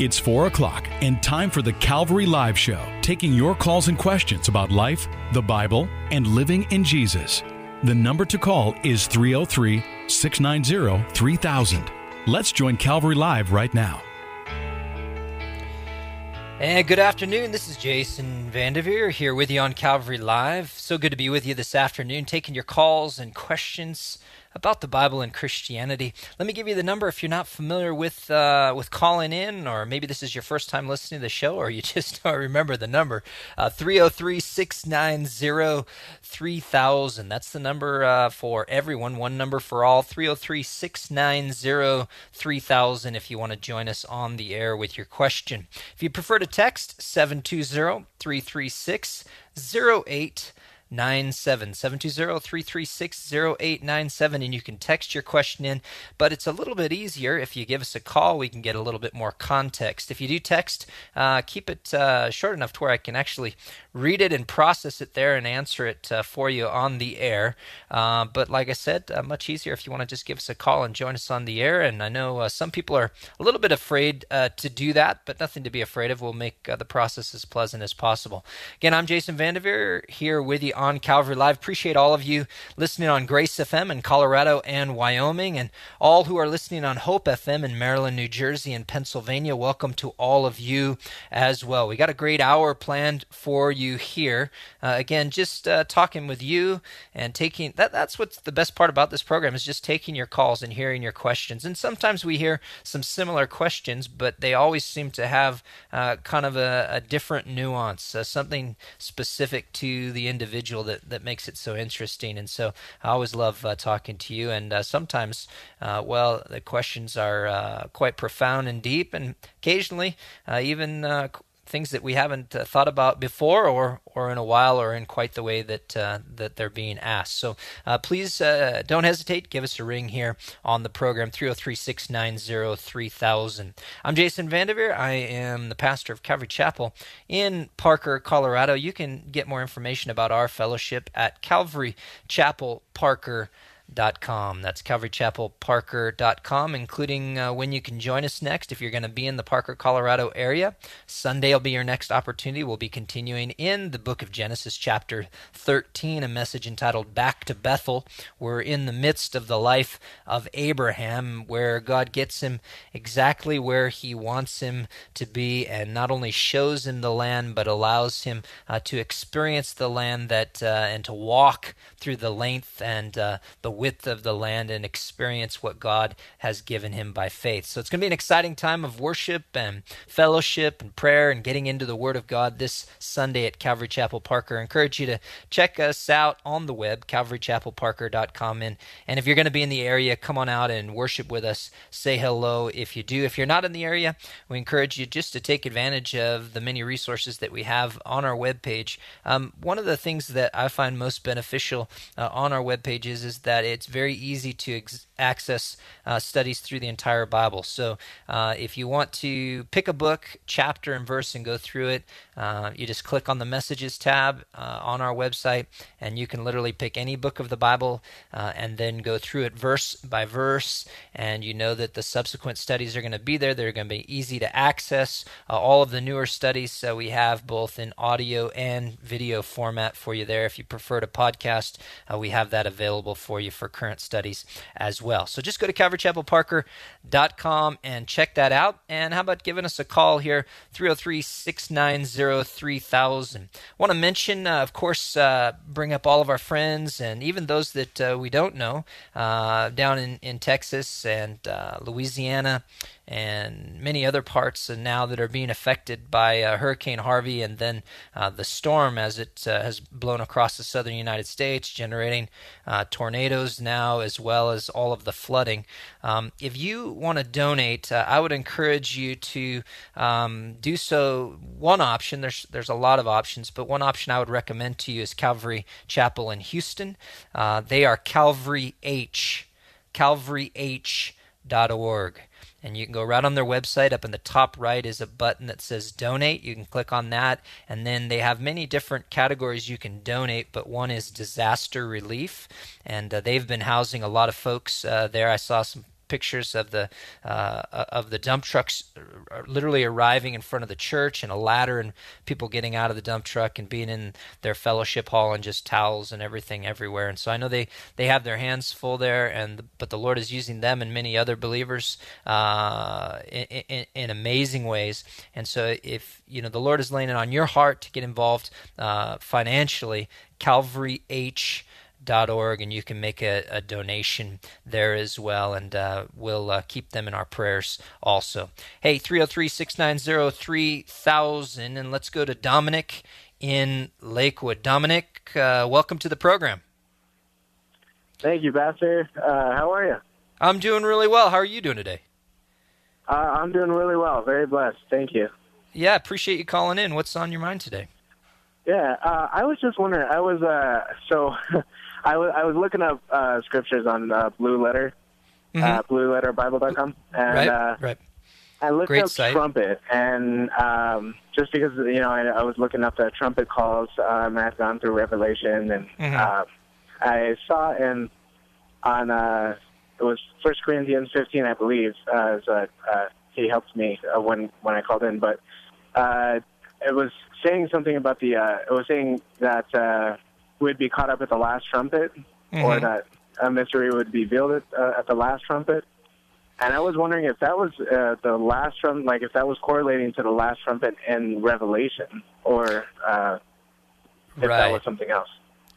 It's 4 o'clock and time for the Calvary Live Show, taking your calls and questions about life, the Bible, and living in Jesus. The number to call is 303 690 3000. Let's join Calvary Live right now. And good afternoon. This is Jason Vandeveer here with you on Calvary Live. So good to be with you this afternoon, taking your calls and questions about the Bible and Christianity. Let me give you the number if you're not familiar with uh, with calling in, or maybe this is your first time listening to the show, or you just don't remember the number. Uh, 303 690 3000. That's the number uh, for everyone, one number for all. 303 690 3000 if you want to join us on the air with your question. If you prefer to text, 720 336 08 Seven seven two zero three three six zero eight nine seven, and you can text your question in. But it's a little bit easier if you give us a call. We can get a little bit more context. If you do text, uh, keep it uh, short enough to where I can actually read it and process it there and answer it uh, for you on the air. Uh, but like I said, uh, much easier if you want to just give us a call and join us on the air. And I know uh, some people are a little bit afraid to do that, but nothing to be afraid of. We'll make the process as pleasant as possible. Again, I'm Jason Vandeveer here with you on Calvary Live. Appreciate all of you listening on Grace FM in Colorado and Wyoming, and all who are listening on Hope FM in Maryland, New Jersey, and Pennsylvania. Welcome to all of you as well. We got a great hour planned for you here. Uh, again, just uh, talking with you and taking that. That's what's the best part about this program is just taking your calls and hearing your questions. And sometimes we hear some similar questions, but they always seem to have uh, kind of a, a different nuance, uh, something specific to the individual that, that makes it so interesting. And so I always love uh, talking to you. And uh, sometimes, uh, well, the questions are uh, quite profound and deep, and occasionally uh, even things that we haven't uh, thought about before or or in a while or in quite the way that uh, that they're being asked. So uh, please uh, don't hesitate. Give us a ring here on the program 303-690-3000. I'm Jason Vandeveer. I am the pastor of Calvary Chapel in Parker, Colorado. You can get more information about our fellowship at Calvary Chapel Parker com. That's calvarychapelparker.com, including uh, when you can join us next if you're going to be in the Parker, Colorado area. Sunday will be your next opportunity. We'll be continuing in the book of Genesis, chapter 13, a message entitled Back to Bethel. We're in the midst of the life of Abraham, where God gets him exactly where he wants him to be and not only shows him the land, but allows him uh, to experience the land that uh, and to walk through the length and uh, the width of the land and experience what God has given him by faith. So it's going to be an exciting time of worship and fellowship and prayer and getting into the Word of God this Sunday at Calvary Chapel Parker. I encourage you to check us out on the web, calvarychapelparker.com. And, and if you're going to be in the area, come on out and worship with us. Say hello if you do. If you're not in the area, we encourage you just to take advantage of the many resources that we have on our webpage. Um, one of the things that I find most beneficial uh, on our webpage is, is that it's very easy to ex- access uh, studies through the entire Bible. So uh, if you want to pick a book, chapter, and verse and go through it, uh, you just click on the Messages tab uh, on our website, and you can literally pick any book of the Bible uh, and then go through it verse by verse. And you know that the subsequent studies are going to be there. They're going to be easy to access. Uh, all of the newer studies we have both in audio and video format for you there. If you prefer to podcast, we have that available for you for current studies as well. So just go to calvarychapelparker.com and check that out. And how about giving us a call here, 303 690 3000. Want to mention, uh, of course, uh, bring up all of our friends and even those that uh, we don't know uh, down in, in Texas and uh, Louisiana and many other parts now that are being affected by uh, Hurricane Harvey and then uh, the storm as it uh, has blown across the southern United States, generating uh, tornadoes now as well as all of the flooding. Um, if you want to donate, uh, I would encourage you to um, do so. One option, there's there's a lot of options, but one option I would recommend to you is Calvary Chapel in Houston. Uh, they are Calvary H, Calvary H. Dot CalvaryH.org and you can go right on their website. Up in the top right is a button that says donate. You can click on that, and then they have many different categories you can donate, but one is disaster relief, and uh, they've been housing a lot of folks uh, there. I saw some pictures of the uh, of the dump trucks literally arriving in front of the church and a ladder and people getting out of the dump truck and being in their fellowship hall and just towels and everything everywhere. And so I know they they have their hands full there, and but the Lord is using them and many other believers uh, in, in, in, amazing ways. And so if you know the Lord is laying it on your heart to get involved uh, financially, Calvary H org and you can make a, a, donation there as well and uh, we'll uh, keep them in our prayers also. Hey 303-690-3000 and let's go to dominic in lakewood. Dominic uh, welcome to the program. Thank you pastor. Uh, how are you? I'm doing really well. How are you doing today? Uh, i'm doing really well. Very blessed. Thank you. Yeah appreciate you calling in. What's on your mind today? Yeah, uh, I was just wondering. I was uh, so I was was looking up uh, scriptures on uh, Blue Letter, mm-hmm. uh, BlueLetterBible.com, and right, uh, right. I looked Great up site. trumpet, and um, just because you know I, I was looking up the trumpet calls, um, I've gone through Revelation, and mm-hmm. uh, I saw in on uh, it was First Corinthians 15, I believe. Uh, so, uh, he helped me uh, when when I called in, but uh, it was saying something about the. Uh, it was saying that. Uh, would be caught up at the last trumpet, mm-hmm. or that a mystery would be revealed at, uh, at the last trumpet. And I was wondering if that was uh, the last trumpet, like if that was correlating to the last trumpet in Revelation, or uh, if right. that was something else.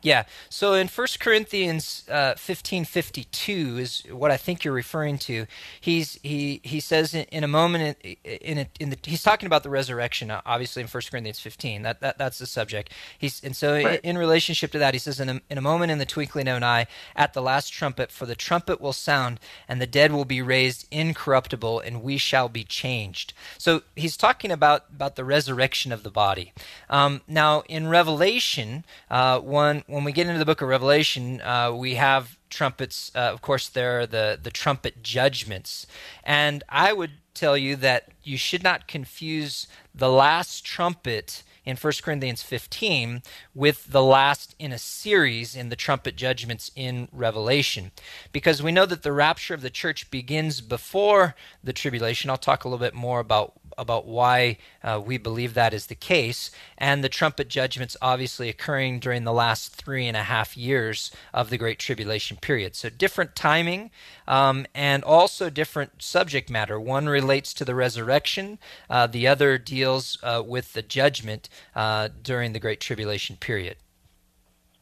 Yeah. So in 1 Corinthians uh, 15:52 is what I think you're referring to. He's he he says in, in a moment in, in, a, in the he's talking about the resurrection uh, obviously in 1 Corinthians 15. That, that that's the subject. He's and so right. in, in, relationship to that he says in a, in a moment in the twinkling of an eye at the last trumpet for the trumpet will sound and the dead will be raised incorruptible and we shall be changed. So he's talking about about the resurrection of the body. Um, now in Revelation uh, one when we get into the book of Revelation, uh, we have trumpets. Uh, of course, there are the, the trumpet judgments. And I would tell you that you should not confuse the last trumpet in 1 Corinthians 15 with the last in a series in the trumpet judgments in Revelation. Because we know that the rapture of the church begins before the tribulation. I'll talk a little bit more about about why uh, we believe that is the case, and the trumpet judgments obviously occurring during the last three and a half years of the Great Tribulation period. So, different timing um, and also different subject matter. One relates to the resurrection, uh, the other deals uh, with the judgment uh, during the Great Tribulation period.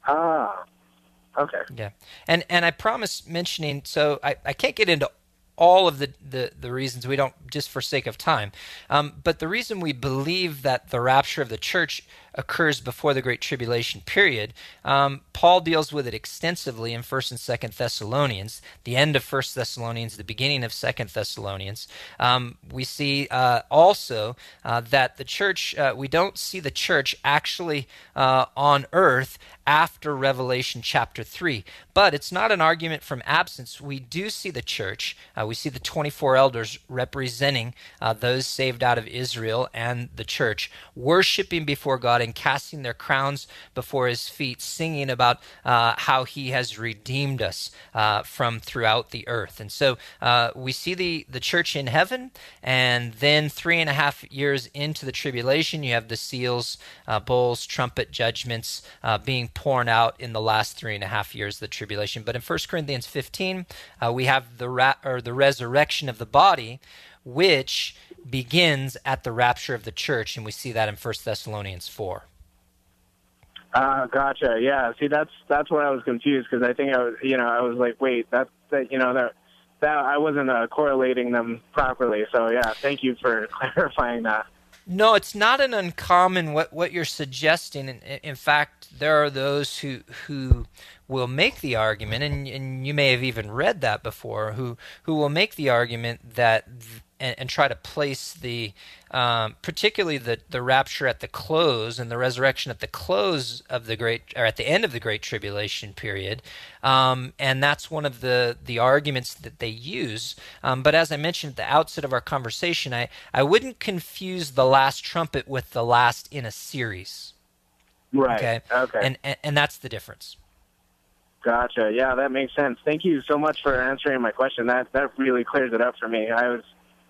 Ah. Okay. Yeah, and and I promise mentioning. So I, I can't get into all of the, the, the, reasons we don't just for sake of time um, but the reason we believe that the rapture of the church occurs before the great tribulation period um, paul deals with it extensively in 1st and 2nd thessalonians the end of 1st thessalonians the beginning of 2nd thessalonians. Um, we see uh, also uh, that the church uh, we don't see the church actually uh, on earth after revelation chapter 3 but it's not an argument from absence. We do see the church uh, we see the 24 elders representing uh, those saved out of israel and the church worshiping before god God and casting their crowns before his feet, singing about uh, how he has redeemed us uh, from throughout the earth. And so uh, we see the, the church in heaven, and then three and a half years into the tribulation, you have the seals, uh, bowls, trumpet judgments uh, being poured out in the last three and a half years of the tribulation. But in 1 Corinthians 15, uh, we have the, ra- or the resurrection of the body, which begins at the rapture of the church, and we see that in First Thessalonians 4. Uh, gotcha. Yeah. See, that's that's where I was confused because I think I was, you know, I was like, wait, that that you know that that I wasn't uh, correlating them properly. So yeah, thank you for clarifying that. No, it's not an uncommon what what you're suggesting. In, in fact, there are those who who will make the argument, and, and you may have even read that before, who who will make the argument that and, and try to place the um, particularly the, the rapture at the close and the resurrection at the close of the great or at the end of the great tribulation period um, and that's one of the the arguments that they use. Um, but as i mentioned at the outset of our conversation i i wouldn't confuse the last trumpet with the last in a series. Right. Okay? Okay. And and, and that's the difference Gotcha. Yeah, that makes sense. Thank you so much for answering my question. That that really clears it up for me. I was,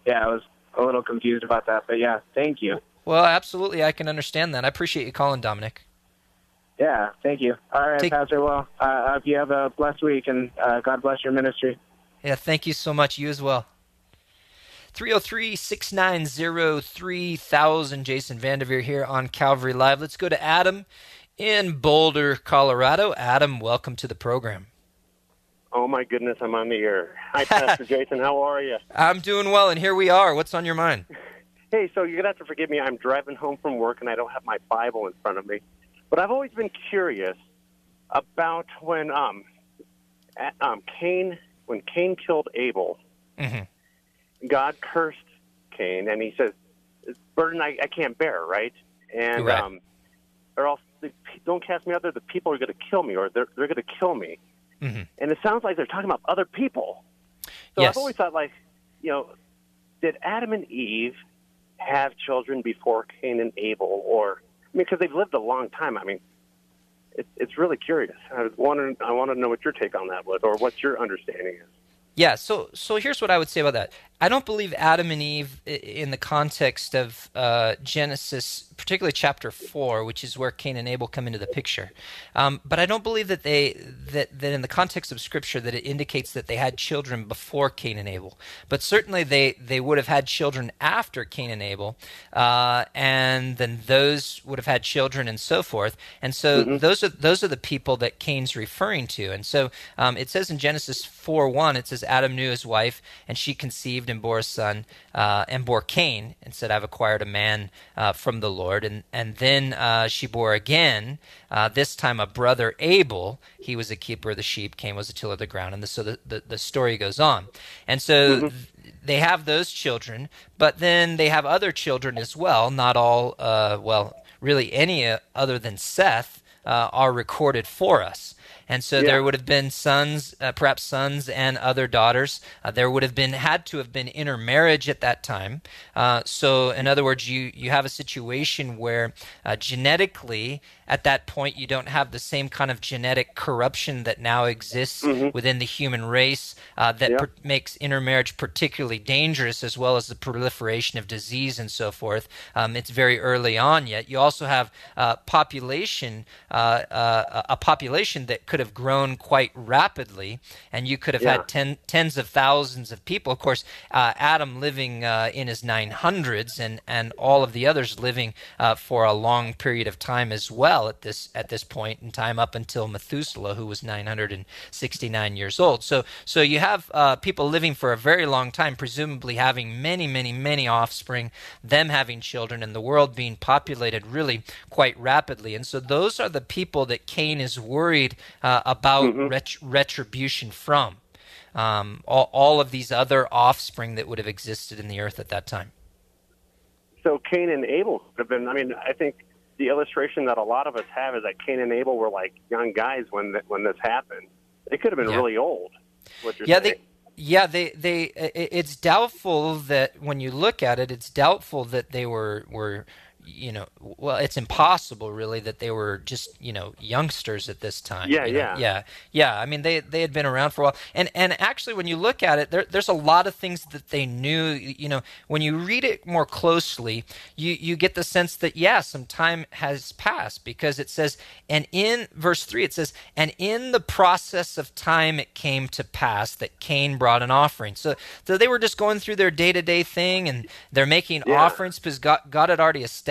yeah, I was a little confused about that, but yeah, thank you. Well, absolutely, I can understand that. I appreciate you calling, Dominic. Yeah, thank you. All right, Take- Pastor. Well, uh, hope you have a blessed week, and uh, God bless your ministry. Yeah, thank you so much. You as well. 303 690 3000. Jason Vandeveer here on Calvary Live. Let's go to Adam in Boulder, Colorado. Adam, welcome to the program. Oh my goodness, I'm on the air. Hi, Pastor Jason. How are you? I'm doing well, and here we are. What's on your mind? Hey, so you're gonna have to forgive me. I'm driving home from work and I don't have my Bible in front of me. But I've always been curious about when um, um Cain when Cain killed Abel. Mhm. God cursed Cain, and he says, "Burden I, I can't bear." Right? And Right. um, or else the, don't cast me out there. The people are going to kill me, or they're they're going to kill me. Mhm. And it sounds like they're talking about other people. So Yes. I've always thought, like, you know, did Adam and Eve have children before Cain and Abel, or I mean, because they've lived a long time. I mean, it, it's really curious. I was wondering. I wanted to know what your take on that was, or what your understanding is. Yeah, so so here's what I would say about that. I don't believe Adam and Eve, in the context of uh, Genesis, particularly chapter four, which is where Cain and Abel come into the picture. Um, but I don't believe that they that that in the context of Scripture that it indicates that they had children before Cain and Abel. But certainly they they would have had children after Cain and Abel, uh, and then those would have had children and so forth. And so those are those are the people that Cain's referring to. And so um, it says in Genesis four one, it says Adam knew his wife, and she conceived and bore a son, uh, and bore Cain, and said, "I've acquired a man uh, from the Lord." And and then uh, she bore again, uh, this time a brother Abel. He was a keeper of the sheep. Cain was a tiller of the ground. And the, so the, the the story goes on. And so. th- they have those children, but then they have other children as well. Not all, uh, well, really any uh, other than Seth uh, are recorded for us. And so there would have been sons, uh, perhaps sons and other daughters. Uh, there would have been had to have been intermarriage at that time. Uh, so, in other words, you you have a situation where uh, genetically, at that point, you don't have the same kind of genetic corruption that now exists within the human race uh, that Yeah. per- makes intermarriage particularly dangerous, as well as the proliferation of disease and so forth. Um, it's very early on yet. You also have uh, population, uh, uh, a population that could have grown quite rapidly, and you could have Yeah. had ten, tens of thousands of people. Of course, uh, Adam living uh, in his 900s, and and all of the others living uh, for a long period of time as well at this at this point in time, up until Methuselah, who was 969 years old. So so you have uh, people living for a very long time, presumably having many many many offspring, them having children, and the world being populated really quite rapidly. And so those are the people that Cain is worried uh, about ret- retribution from. Um, all, all of these other offspring that would have existed in the earth at that time. So Cain and Abel could have been. I mean, I think the illustration that a lot of us have is that Cain and Abel were like young guys when th- when this happened. They could have been Yeah. really old. Yeah saying. they yeah they they it's doubtful that when you look at it it's doubtful that they were were you know well it's impossible really that they were just you know youngsters at this time Yeah, you know? yeah. yeah yeah i mean they they had been around for a while and and actually when you look at it there, there's a lot of things that they knew you know when you read it more closely you you get the sense that yeah some time has passed because it says and in verse 3 it says and in the process of time it came to pass that cain brought an offering so so they were just going through their day-to-day thing and they're making Yeah. offerings because god, god had already established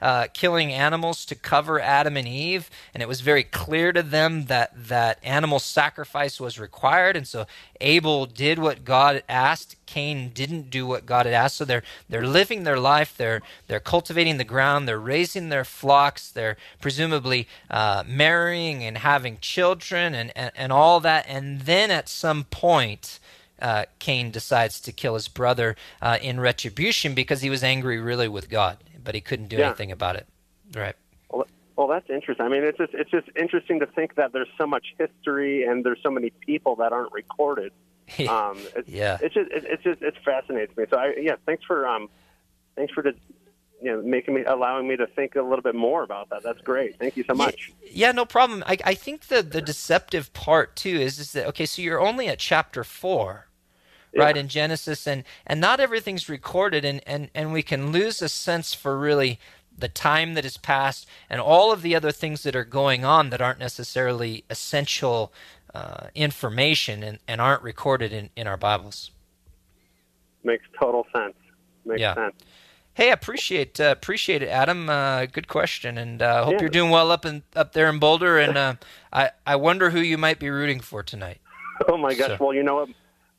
uh, killing animals to cover adam and eve and it was very clear to them that that animal sacrifice was required. And so abel did what god asked. Cain didn't do what god had asked. So they're they're living their life. They're they're cultivating the ground. They're raising their flocks. They're presumably uh, marrying and having children and, and and all that. And then at some point uh, Cain decides to kill his brother uh, in retribution because he was angry really with God, but he couldn't do Yeah. anything about it. Right. Well, well, that's interesting. I mean, it's just it's just interesting to think that there's so much history and there's so many people that aren't recorded. Um, it's, Yeah. It's just it, it's just it fascinates me. So I yeah, thanks for um, thanks for the you know making me allowing me to think a little bit more about that. That's great. Thank you so much. Yeah, yeah no problem. I, I think the the deceptive part too is is that okay, so you're only at chapter four, yeah. right in Genesis, and and not everything's recorded, and and and we can lose a sense for really the time that has passed and all of the other things that are going on that aren't necessarily essential uh, information and, and aren't recorded in, in our Bibles. Makes total sense. Makes yeah. sense. Hey, appreciate uh, appreciate it, Adam. Uh, good question, and uh, hope yeah. you're doing well up in up there in Boulder. And uh, I I wonder who you might be rooting for tonight. Oh my gosh! So. Well, you know what,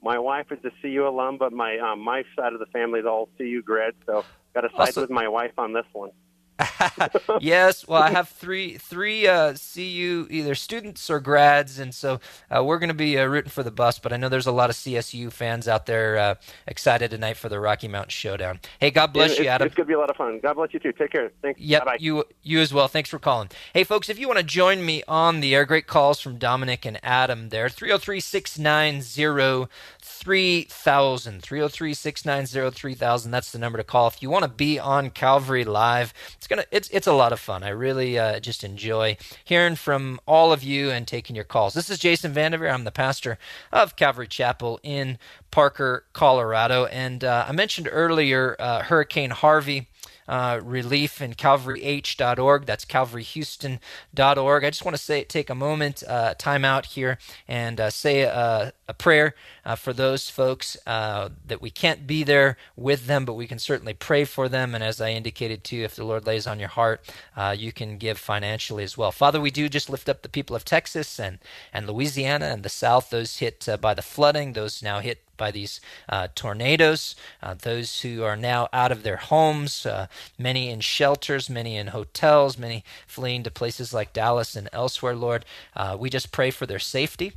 my wife is a CU alum, but my um, my side of the family is all CU grad, so got to side with my wife on this one. yes, well, I have three three uh, CU either students or grads, and so uh, we're going to be uh, rooting for the Buffs. But I know there's a lot of CSU fans out there uh, excited tonight for the Rocky Mountain Showdown. Hey, God bless you, Adam. It's going to be a lot of fun. God bless you too. Take care. Thanks. Yep, Bye-bye. you you as well. Thanks for calling. Hey, folks, if you want to join me on the air, great calls from Dominic and Adam there. 303 690 3000. 303 690 3000. That's the number to call if you want to be on Calvary Live it's gonna it's it's a lot of fun. I really uh, just enjoy hearing from all of you and taking your calls. This is Jason Vandeveer. I'm the pastor of Calvary Chapel in Parker, Colorado, and uh, I mentioned earlier uh, Hurricane Harvey uh, relief in calvaryh.org. That's calvaryhouston.org. I just want to say, take a moment, uh, time out here, and uh, say a, prayer uh, for those folks uh, that we can't be there with them, but we can certainly pray for them. And as I indicated to you, if the Lord lays on your heart, uh, you can give financially as well. Father, we do just lift up the people of Texas and, and Louisiana and the South, those hit by the flooding, those now hit by these uh, tornadoes, uh, those who are now out of their homes, uh, many in shelters, many in hotels, many fleeing to places like Dallas and elsewhere, Lord. Uh, we just pray for their safety.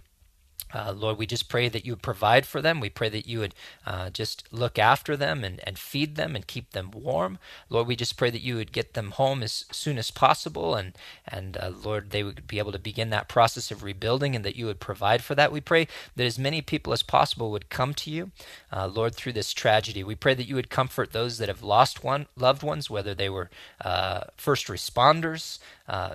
Uh, Lord, we just pray that you would provide for them. We pray that you would uh, just look after them and, and feed them and keep them warm. Lord, we just pray that you would get them home as soon as possible. And, and uh, Lord, they would be able to begin that process of rebuilding and that you would provide for that. We pray that as many people as possible would come to you, uh, Lord, through this tragedy. We pray that you would comfort those that have lost one, loved ones, whether they were uh, first responders, uh,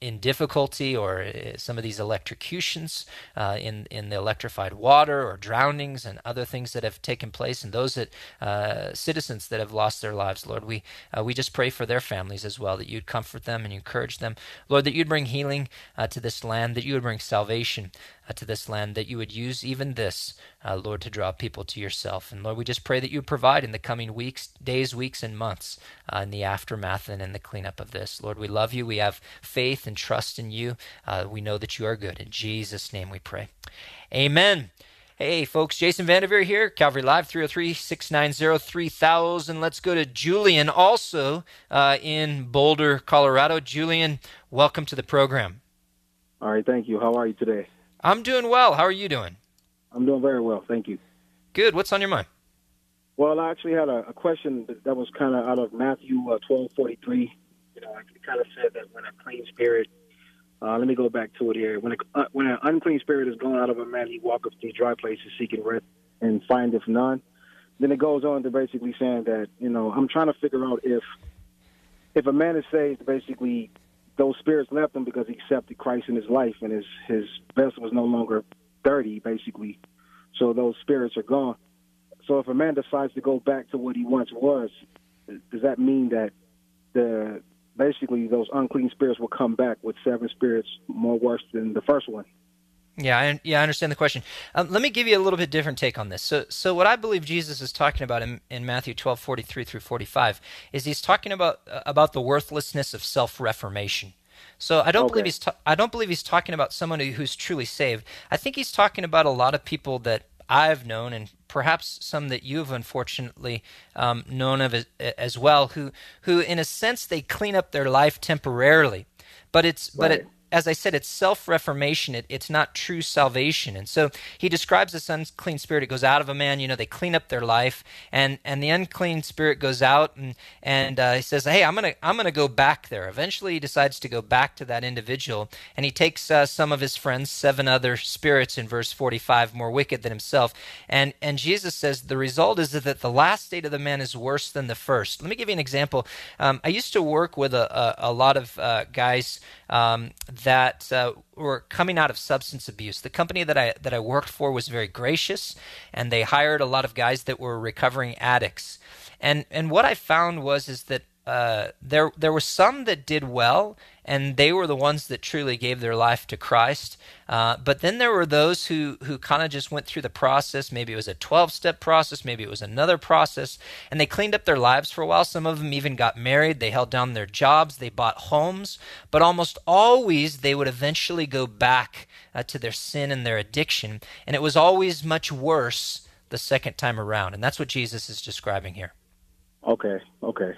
in difficulty or some of these electrocutions uh, in in the electrified water or drownings and other things that have taken place and those that uh, citizens that have lost their lives lord we uh, we just pray for their families as well that you'd comfort them and encourage them. Lord that you'd bring healing uh, to this land that you would bring salvation uh, to this land, that you would use even this, uh, Lord, to draw people to yourself. And Lord, we just pray that you provide in the coming weeks, days, weeks, and months uh, in the aftermath and in the cleanup of this. Lord, we love you. We have faith and trust in you. Uh, we know that you are good. In Jesus' name we pray. Amen. Hey, folks, Jason Vandeveer here, Calvary Live, 303 690 3000. Let's go to Julian, also uh, in Boulder, Colorado. Julian, welcome to the program. All right, thank you. How are you today? I'm doing well. How are you doing? I'm doing very well, thank you. Good. What's on your mind? Well, I actually had a, a question that was kind of out of Matthew uh, 12:43. You know, it kind of said that when a clean spirit, uh, let me go back to it here. When a, uh, when an unclean spirit is gone out of a man, he walketh through dry places seeking rest and findeth none. Then it goes on to basically saying that you know I'm trying to figure out if if a man is saved, basically those spirits left him because he accepted Christ in his life, and his his vessel was no longer dirty, basically. So those spirits are gone. So if a man decides to go back to what he once was, does that mean that the basically those unclean spirits will come back with seven spirits more worse than the first one? Yeah, I, yeah, I understand the question. Um, let me give you a little bit different take on this. So, so what I believe Jesus is talking about in, in Matthew twelve forty three through forty five is he's talking about uh, about the worthlessness of self reformation. So I don't okay. believe he's ta- I don't believe he's talking about someone who's truly saved. I think he's talking about a lot of people that I've known, and perhaps some that you've unfortunately um, known of as, as, well, who who in a sense they clean up their life temporarily, but it's right. but it as I said, it's self reformation. It, it's not true salvation. And so he describes this unclean spirit. It goes out of a man. You know, they clean up their life, and and the unclean spirit goes out, and and uh, he says, "Hey, I'm gonna I'm gonna go back there." Eventually, he decides to go back to that individual, and he takes uh, some of his friends, seven other spirits in verse 45, more wicked than himself, and and Jesus says the result is that the last state of the man is worse than the first. Let me give you an example. Um, I used to work with a a, a lot of uh, guys um, that uh, were coming out of substance abuse. The company that I that I worked for was very gracious, and they hired a lot of guys that were recovering addicts. And and what I found was is that uh, there there were some that did well, and they were the ones that truly gave their life to Christ. Uh, but then there were those who who kind of just went through the process. Maybe it was a twelve step process, maybe it was another process, and they cleaned up their lives for a while. Some of them even got married. They held down their jobs. They bought homes. But almost always they would eventually go back uh, to their sin and their addiction, and it was always much worse the second time around. And that's what Jesus is describing here. Okay. Okay.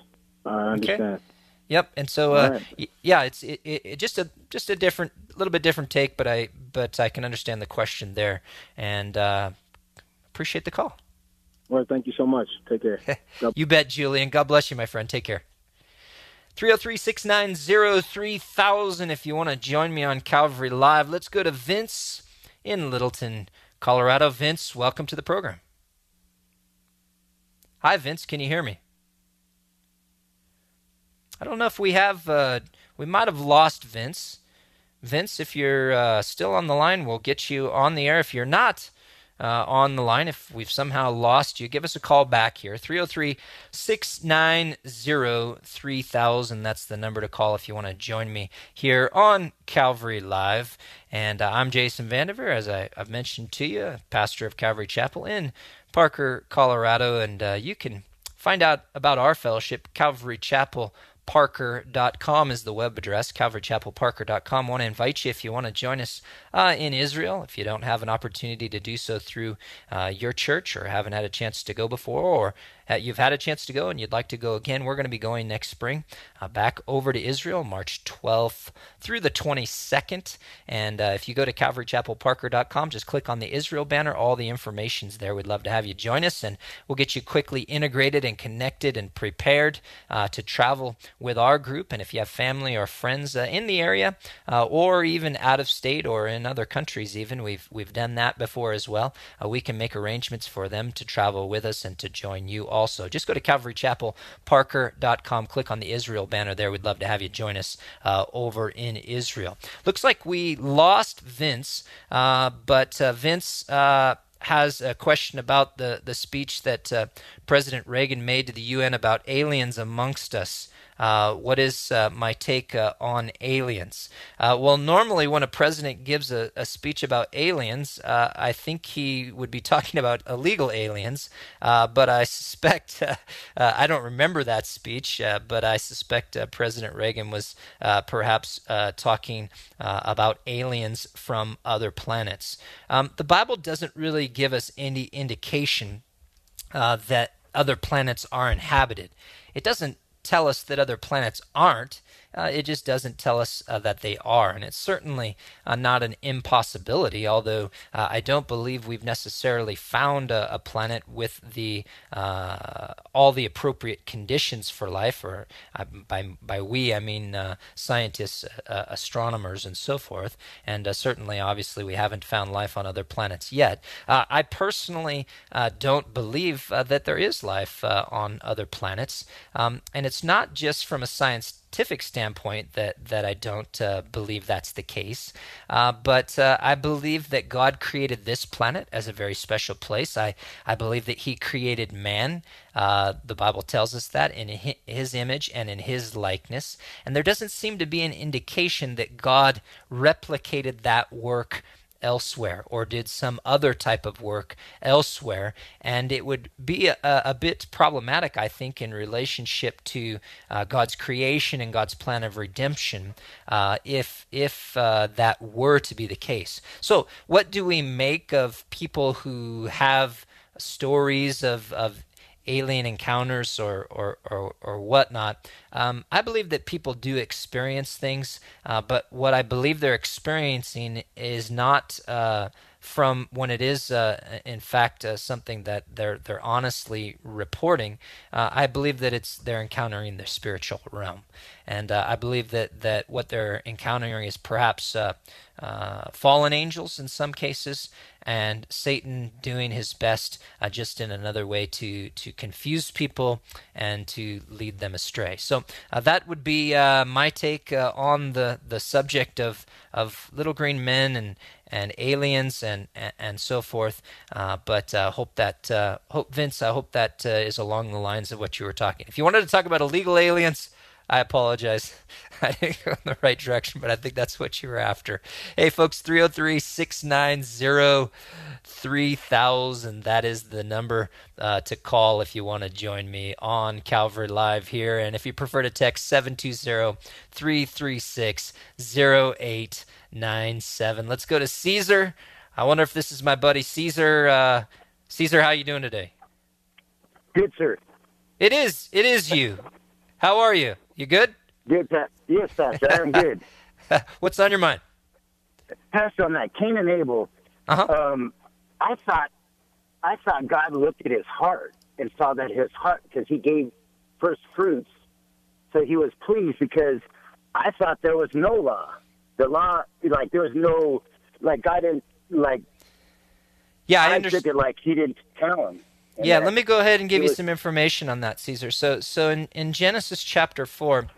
I understand. Okay. Yep. And so, uh, right. yeah, it's it, it, just a just a different, little bit different take, but I but I can understand the question there, and uh, appreciate the call. Well, thank you so much. Take care. you bet, Julian. God bless you, my friend. Take care. 303 690 3000 if you want to join me on Calvary Live. Let's go to Vince in Littleton, Colorado. Vince, welcome to the program. Hi, Vince. Can you hear me? I don't know if we have. Uh, we might have lost Vince. Vince, if you're uh, still on the line, we'll get you on the air. If you're not uh, on the line, if we've somehow lost you, give us a call back here 303 690 3000. That's the number to call if you want to join me here on Calvary Live. And uh, I'm Jason Vandeveer, as I, have mentioned to you, pastor of Calvary Chapel in Parker, Colorado. And uh, you can find out about our fellowship, Calvary Chapel calvarychapelparker.com is the web address, calvarychapelparker.com. I want to invite you if you want to join us uh, in Israel, if you don't have an opportunity to do so through uh, your church or haven't had a chance to go before, or uh, you've had a chance to go and you'd like to go again, we're going to be going next spring uh, back over to Israel, March 12th through the 22nd. And uh, if you go to calvarychapelparker.com, just click on the Israel banner. All the information's there. We'd love to have you join us, and we'll get you quickly integrated and connected and prepared uh, to travel with our group. And if you have family or friends uh, in the area, or even out of state or in other countries, even we've we've done that before as well. we can make arrangements for them to travel with us and to join you also. Just go to CalvaryChapelParker.com, click on the Israel banner there. We'd love to have you join us uh, over in Israel. Looks like we lost Vince, uh, but uh, Vince uh, has a question about the, the speech that uh, President Reagan made to the UN about aliens amongst us. Uh, what is uh, my take uh, on aliens? Uh, well, normally when a president gives a, a speech about aliens, uh, I think he would be talking about illegal aliens. But I suspect, I don't remember that speech, but I suspect President Reagan was perhaps talking about aliens from other planets. Um, the Bible doesn't really give us any indication that other planets are inhabited. It doesn't tell us that other planets aren't. Uh, it just doesn't tell us uh, that they are. And it's certainly uh, not an impossibility, although uh, I don't believe we've necessarily found a, a planet with the uh, all the appropriate conditions for life, or uh, by, by we, I mean scientists, astronomers, and so forth. And certainly, obviously, we haven't found life on other planets yet. I personally don't believe that there is life on other planets. Um, and it's not just from a science scientific standpoint that that I don't uh, believe that's the case. Uh, but uh, I believe that God created this planet as a very special place. I I believe that He created man. Uh, the Bible tells us that in His image and in His likeness, and there doesn't seem to be an indication that God replicated that work elsewhere or did some other type of work elsewhere. And it would be a, a bit problematic, I think, in relationship to uh, God's creation and God's plan of redemption uh, if, if uh, that were to be the case. So, what do we make of people who have stories of, of alien encounters or or or, or whatnot. Um, I believe that people do experience things, uh, but what I believe they're experiencing is not. Uh, from when it is, uh, in fact, uh, something that they're they're honestly reporting, uh, I believe that it's they're encountering the spiritual realm, and uh, I believe that that what they're encountering is perhaps uh, fallen angels in some cases, and Satan doing his best uh, just in another way to to confuse people and to lead them astray. So uh, that would be uh, my take on the the subject of of little green men and and aliens and and, and so forth. Uh, but uh, hope that uh, hope Vince, I hope that uh, is along the lines of what you were talking. If you wanted to talk about illegal aliens. I apologize. I didn't go in the right direction, but I think that's what you were after. Hey, folks, 303 690 3000. That is the number uh, to call if you want to join me on Calvary Live here. And if you prefer to text 720 336 0897. Let's go to Caesar. I wonder if this is my buddy Caesar. Uh, Caesar, how you doing today? Good, sir. It is. It is you. How are you? You good? Good, Pat. Yes, Pastor. I'm good. What's on your mind? Pastor, on that Cain and Abel, Uh-huh. um, I thought, I thought God looked at his heart and saw that his heart, because he gave first fruits, so he was pleased because I thought there was no law. The law, like there was no, like God didn't, like yeah, I I, understand. like he didn't tell him. Yeah, let me go ahead and give you some information on that, Caesar. So, so in, in Genesis chapter four,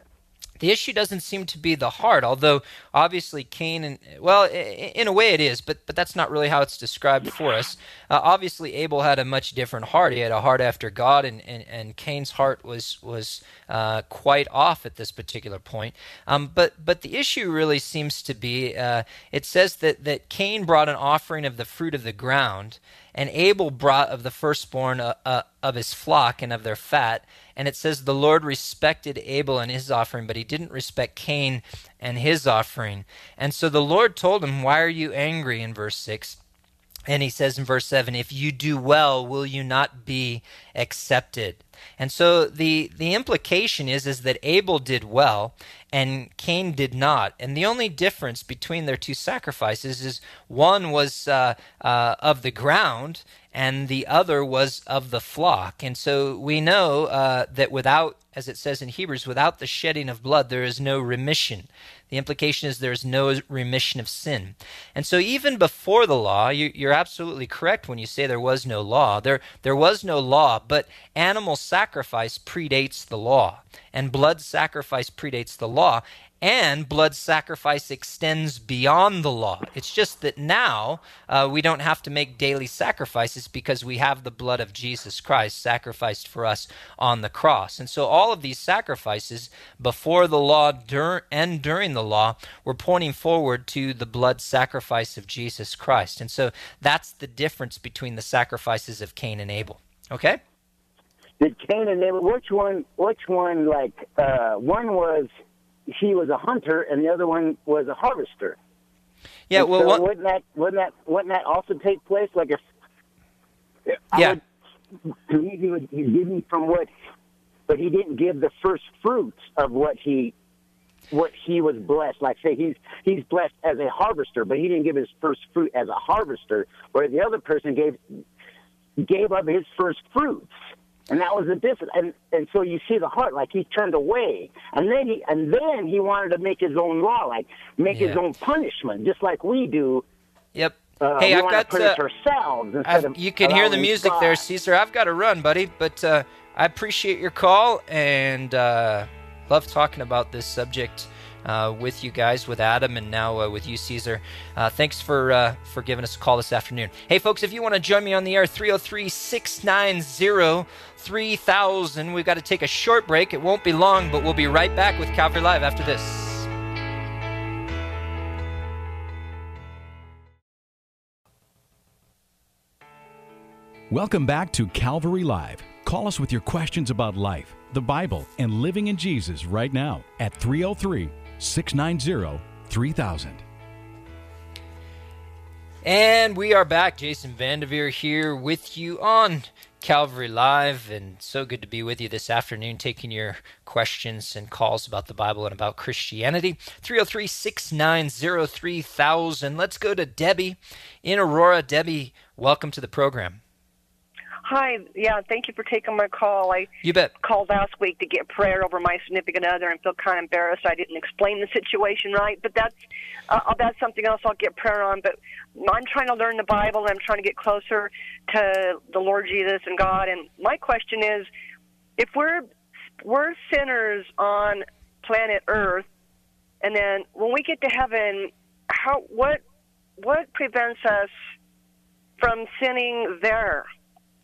the issue doesn't seem to be the heart, although obviously Cain and well, in a way it is, but but that's not really how it's described for us. Uh, obviously, Abel had a much different heart. He had a heart after God, and and, and Cain's heart was was uh, quite off at this particular point. Um, but but the issue really seems to be uh, it says that that Cain brought an offering of the fruit of the ground, and Abel brought of the firstborn uh, uh, of his flock and of their fat. And it says the Lord respected Abel and his offering, but he didn't respect Cain and his offering. And so the Lord told him, Why are you angry? in verse 6. And he says in verse 7, If you do well, will you not be accepted? And so the, the implication is, is that Abel did well and Cain did not. And the only difference between their two sacrifices is one was uh, uh, of the ground and the other was of the flock. And so we know uh, that without, as it says in Hebrews, without the shedding of blood, there is no remission. The implication is there is no remission of sin. And so, even before the law, you, you're absolutely correct when you say there was no law. There, there was no law, but animal sacrifice predates the law, and blood sacrifice predates the law, and blood sacrifice extends beyond the law. It's just that now uh, we don't have to make daily sacrifices because we have the blood of Jesus Christ sacrificed for us on the cross. And so all of these sacrifices before the law dur- and during the law were pointing forward to the blood sacrifice of Jesus Christ. And so that's the difference between the sacrifices of Cain and Abel. Okay? Did Cain and Abel? Which one? Which one? Like uh, one was he was a hunter, and the other one was a harvester. Yeah, And well, so what, wouldn't that wouldn't that wouldn't that also take place? Like if I Yeah. would believe he would he's giving from what, but he didn't give the first fruits of what he what he was blessed. Like say he's he's blessed as a harvester, but he didn't give his first fruit as a harvester, where the other person gave gave up his first fruits. And that was the difference. And and so you see the heart, like he turned away. And then he and then he wanted to make his own law, like make his own punishment, just like we do. yep. Uh, hey, I've got to uh, ourselves instead I've, you can hear the music God. there, Caesar. I've got to run, buddy, but uh, I appreciate your call and uh, love talking about this subject with you guys, with Adam, and now uh, with you, Caesar. Uh, thanks for uh, for giving us a call this afternoon. Hey, folks, if you want to join me on the air, 303 690 3000. We've got to take a short break. It won't be long, but we'll be right back with Calvary Live after this. Welcome back to Calvary Live. Call us with your questions about life, the Bible, and living in Jesus right now at 303 690 3000. And we are back. Jason Vandeveer here with you on Calvary Live, and so good to be with you this afternoon, taking your questions and calls about the Bible and about Christianity. 303 690 3000. Let's go to Debbie in Aurora. Debbie, welcome to the program. Hi, yeah, thank you for taking my call. I You bet. called last week to get prayer over my significant other and feel kind of embarrassed I didn't explain the situation right. But that's uh, that's something else I'll get prayer on. But I'm trying to learn the Bible and I'm trying to get closer to the Lord Jesus and God. And my question is, if we're we're sinners on planet Earth, and then when we get to heaven, how what what prevents us from sinning there?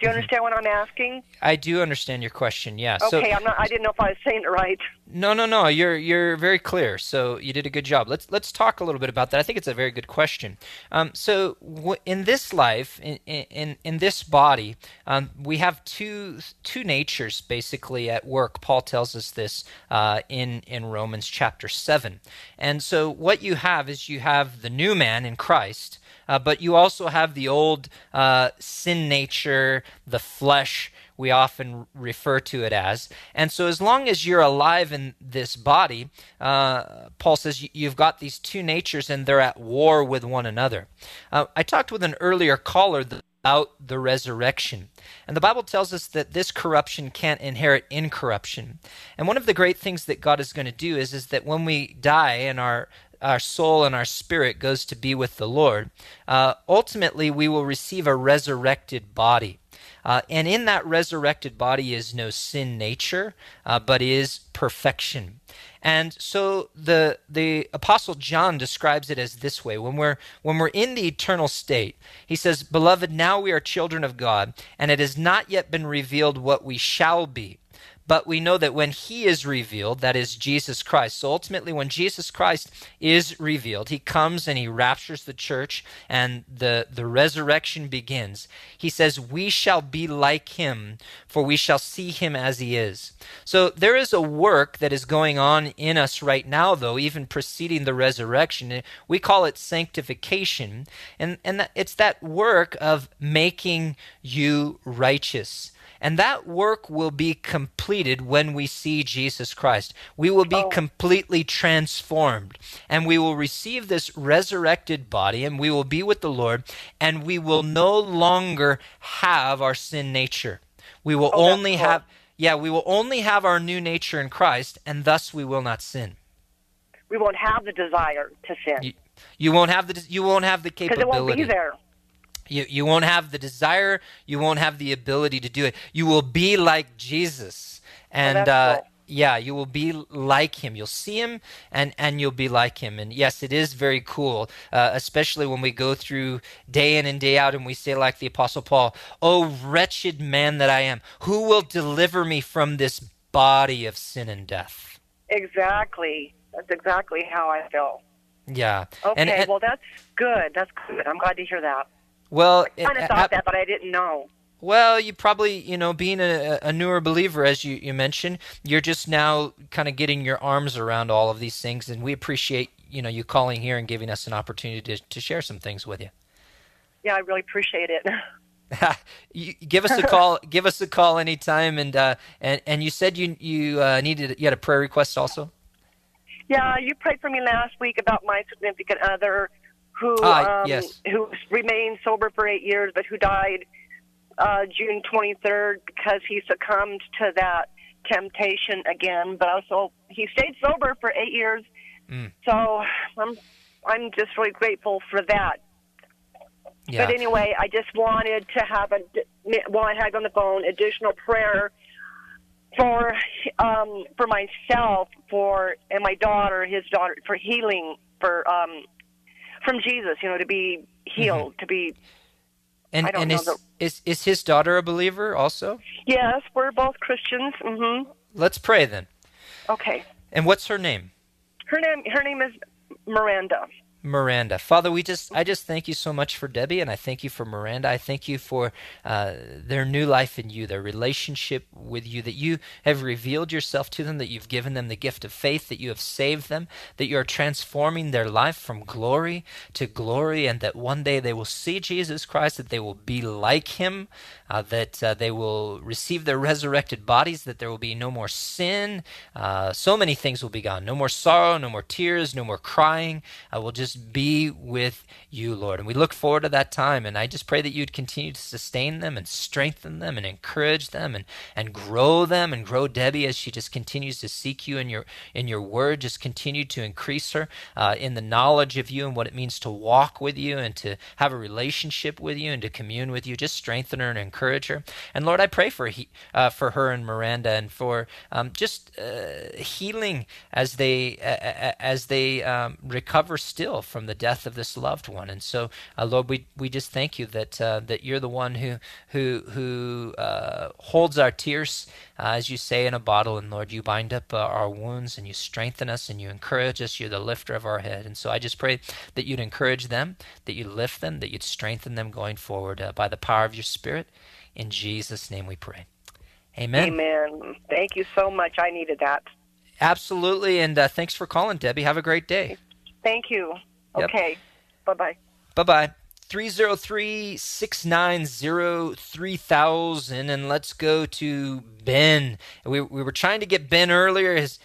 Do you understand what I'm asking? I do understand your question. Yeah. Okay, so, I'm not. I didn't know if I was saying it right. No, no, no. You're you're very clear. So you did a good job. Let's let's talk a little bit about that. I think it's a very good question. Um, so w- in this life, in in, in this body, um, we have two two natures basically at work. Paul tells us this uh, in in Romans chapter seven. And so what you have is you have the new man in Christ. Uh, but you also have the old uh, sin nature, the flesh, we often refer to it as. And so, as long as you're alive in this body, uh, Paul says you've got these two natures and they're at war with one another. Uh, I talked with an earlier caller about the resurrection. And the Bible tells us that this corruption can't inherit incorruption. And one of the great things that God is going to do is, is that when we die and our our soul and our spirit goes to be with the Lord, uh, ultimately we will receive a resurrected body. Uh, and in that resurrected body is no sin nature, uh, but is perfection. And so the the apostle John describes it as this way: when we're when we're in the eternal state, he says, "Beloved, now we are children of God, and it has not yet been revealed what we shall be." But we know that when he is revealed, that is Jesus Christ. So ultimately, when Jesus Christ is revealed, he comes and he raptures the church and the, the resurrection begins. He says, We shall be like him, for we shall see him as he is. So there is a work that is going on in us right now, though, even preceding the resurrection. We call it sanctification. And, and it's that work of making you righteous. And that work will be completed when we see Jesus Christ. We will be Oh. completely transformed. And we will receive this resurrected body and we will be with the Lord. And we will no longer have our sin nature. We will Oh, only cool. have, yeah, we will only have our new nature in Christ. And thus we will not sin. We won't have the desire to sin You, you won't have the you won't have the because capability. it won't be there. You, you won't have the desire. You won't have the ability to do it. You will be like Jesus. And uh, cool. yeah, you will be like him. You'll see him and, and you'll be like him. And yes, it is very cool, uh, especially when we go through day in and day out and we say, like the Apostle Paul, Oh, wretched man that I am, who will deliver me from this body of sin and death? Exactly. That's exactly how I feel. Yeah. Okay, And, and- well, that's good. That's good. I'm glad to hear that. Well, I kind of thought that, but I didn't know. Well, you probably, you know, being a, a newer believer, as you, you mentioned, you're just now kind of getting your arms around all of these things, and we appreciate, you know, you calling here and giving us an opportunity to, to share some things with you. Yeah, I really appreciate it. you give us a call. give us a call anytime, and uh, and and you said you you uh, needed you had a prayer request also. Yeah, you prayed for me last week about my significant other who Ah, um, yes. who remained sober for eight years, but who died uh, June 23rd because he succumbed to that temptation again. But also, he stayed sober for eight years, Mm. so I'm I'm just really grateful for that. Yeah. But anyway, I just wanted to have a while I had on the phone additional prayer for um for myself for and my daughter his daughter for healing for um from jesus you know to be healed to be and and is, the- is is his daughter a believer also? yes we're both christians mhm Let's pray then. okay And what's her name? her name her name is miranda Miranda. Father, we just I just thank you so much for Debbie and I thank you for Miranda. I thank you for uh, their new life in you, their relationship with you, that you have revealed yourself to them, that you've given them the gift of faith, that you have saved them, that you are transforming their life from glory to glory, and that one day they will see Jesus Christ, that they will be like him. Uh, that uh, they will receive their resurrected bodies, that there will be no more sin. Uh, so many things will be gone. No more sorrow, no more tears, no more crying. Uh, we'll just be with you, Lord. And we look forward to that time. And I just pray that you'd continue to sustain them and strengthen them and encourage them and, and grow them and grow Debbie as she just continues to seek you in your in your word. Just continue to increase her uh, in the knowledge of you and what it means to walk with you and to have a relationship with you and to commune with you. Just strengthen her and encourage her. And Lord, I pray for he, uh, for her and Miranda and for um, just uh, healing as they as they um, recover still from the death of this loved one. And so, uh, Lord, we we just thank you that uh, that you're the one who who who uh, holds our tears, uh, as you say in a bottle. And Lord, you bind up our wounds and you strengthen us and you encourage us. You're the lifter of our head. And so, I just pray that you'd encourage them, that you'd lift them, that you'd strengthen them going forward by the power of your Spirit. In Jesus' name we pray. Amen. Amen. Thank you so much. I needed that. Absolutely. And uh, thanks for calling, Debbie. Have a great day. Thank you. Yep. Okay. Bye bye. Bye bye. 303 690 3000. And let's go to Ben. We, we were trying to get Ben earlier. His,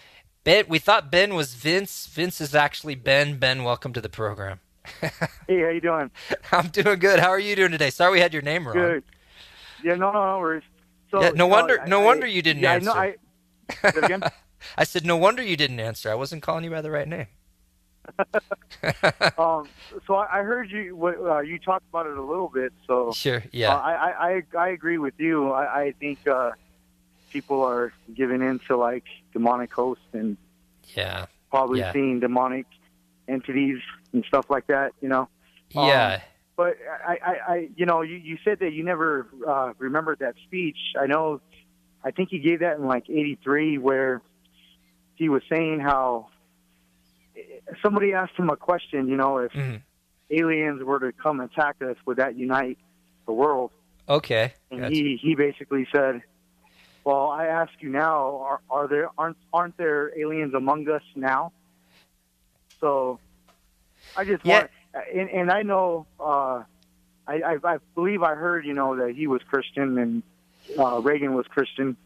ben, we thought Ben was Vince. Vince is actually Ben. Ben, welcome to the program. hey, how you doing? I'm doing good. How are you doing today? Sorry we had your name wrong. Good. Yeah, no, no, no worries. So, yeah, no wonder, no I, wonder you didn't yeah, answer. I, know, I? I said, no wonder you didn't answer. I wasn't calling you by the right name. um, so I, I heard you. Uh, you talked about it a little bit. So sure, yeah. Uh, I, I I agree with you. I, I think uh, people are giving in to like demonic hosts and yeah, probably yeah. seeing demonic entities and stuff like that. You know. Yeah. Um, but I, I, I, you know, you, you said that you never uh, remembered that speech. I know. I think he gave that in like '83, where he was saying how somebody asked him a question. You know, if mm-hmm. aliens were to come attack us, would that unite the world? Okay. And he he basically said, "Well, I ask you now: are, are there aren't aren't there aliens among us now?" So, I just yeah. want and, and I know, uh, I, I, I believe I heard, you know, that he was Christian and uh, Reagan was Christian.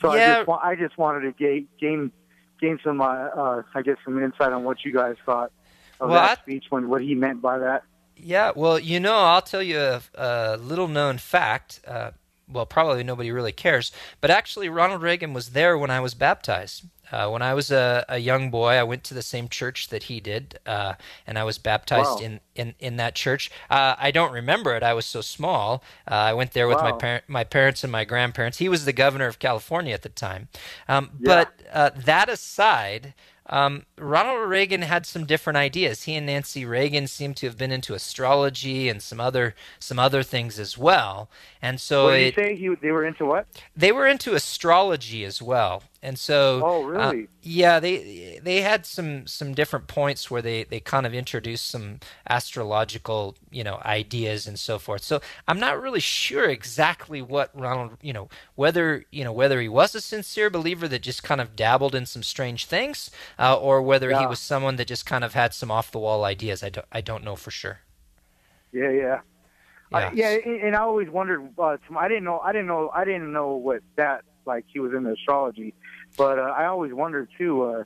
So yeah. I just I just wanted to gain gain gain some uh, uh, I guess some insight on what you guys thought of well, that I, speech when what he meant by that. Yeah, well, you know, I'll tell you a, a little known fact. Uh, well, probably nobody really cares, but actually, Ronald Reagan was there when I was baptized. Uh, when I was a, a, young boy, I went to the same church that he did, uh, and I was baptized wow. in, in, in that church. Uh, I don't remember it; I was so small. Uh, I went there with wow. my par- my parents and my grandparents. He was the governor of California at the time. Um, yeah. But uh, that aside, um, Ronald Reagan had some different ideas. He and Nancy Reagan seemed to have been into astrology and some other some other things as well. And so, what did it, you say? He, they were into what? They were into astrology as well. And so, oh really? Uh, yeah, they they had some some different points where they they kind of introduced some astrological you know ideas and so forth. So I'm not really sure exactly what Ronald you know whether you know whether he was a sincere believer that just kind of dabbled in some strange things, uh, or whether yeah. he was someone that just kind of had some off the wall ideas. I don't I don't know for sure. Yeah, yeah. Yeah, uh, yeah, and I always wondered. Uh, I didn't know. I didn't know. I didn't know what that like. He was into astrology, but uh, I always wondered too. Uh,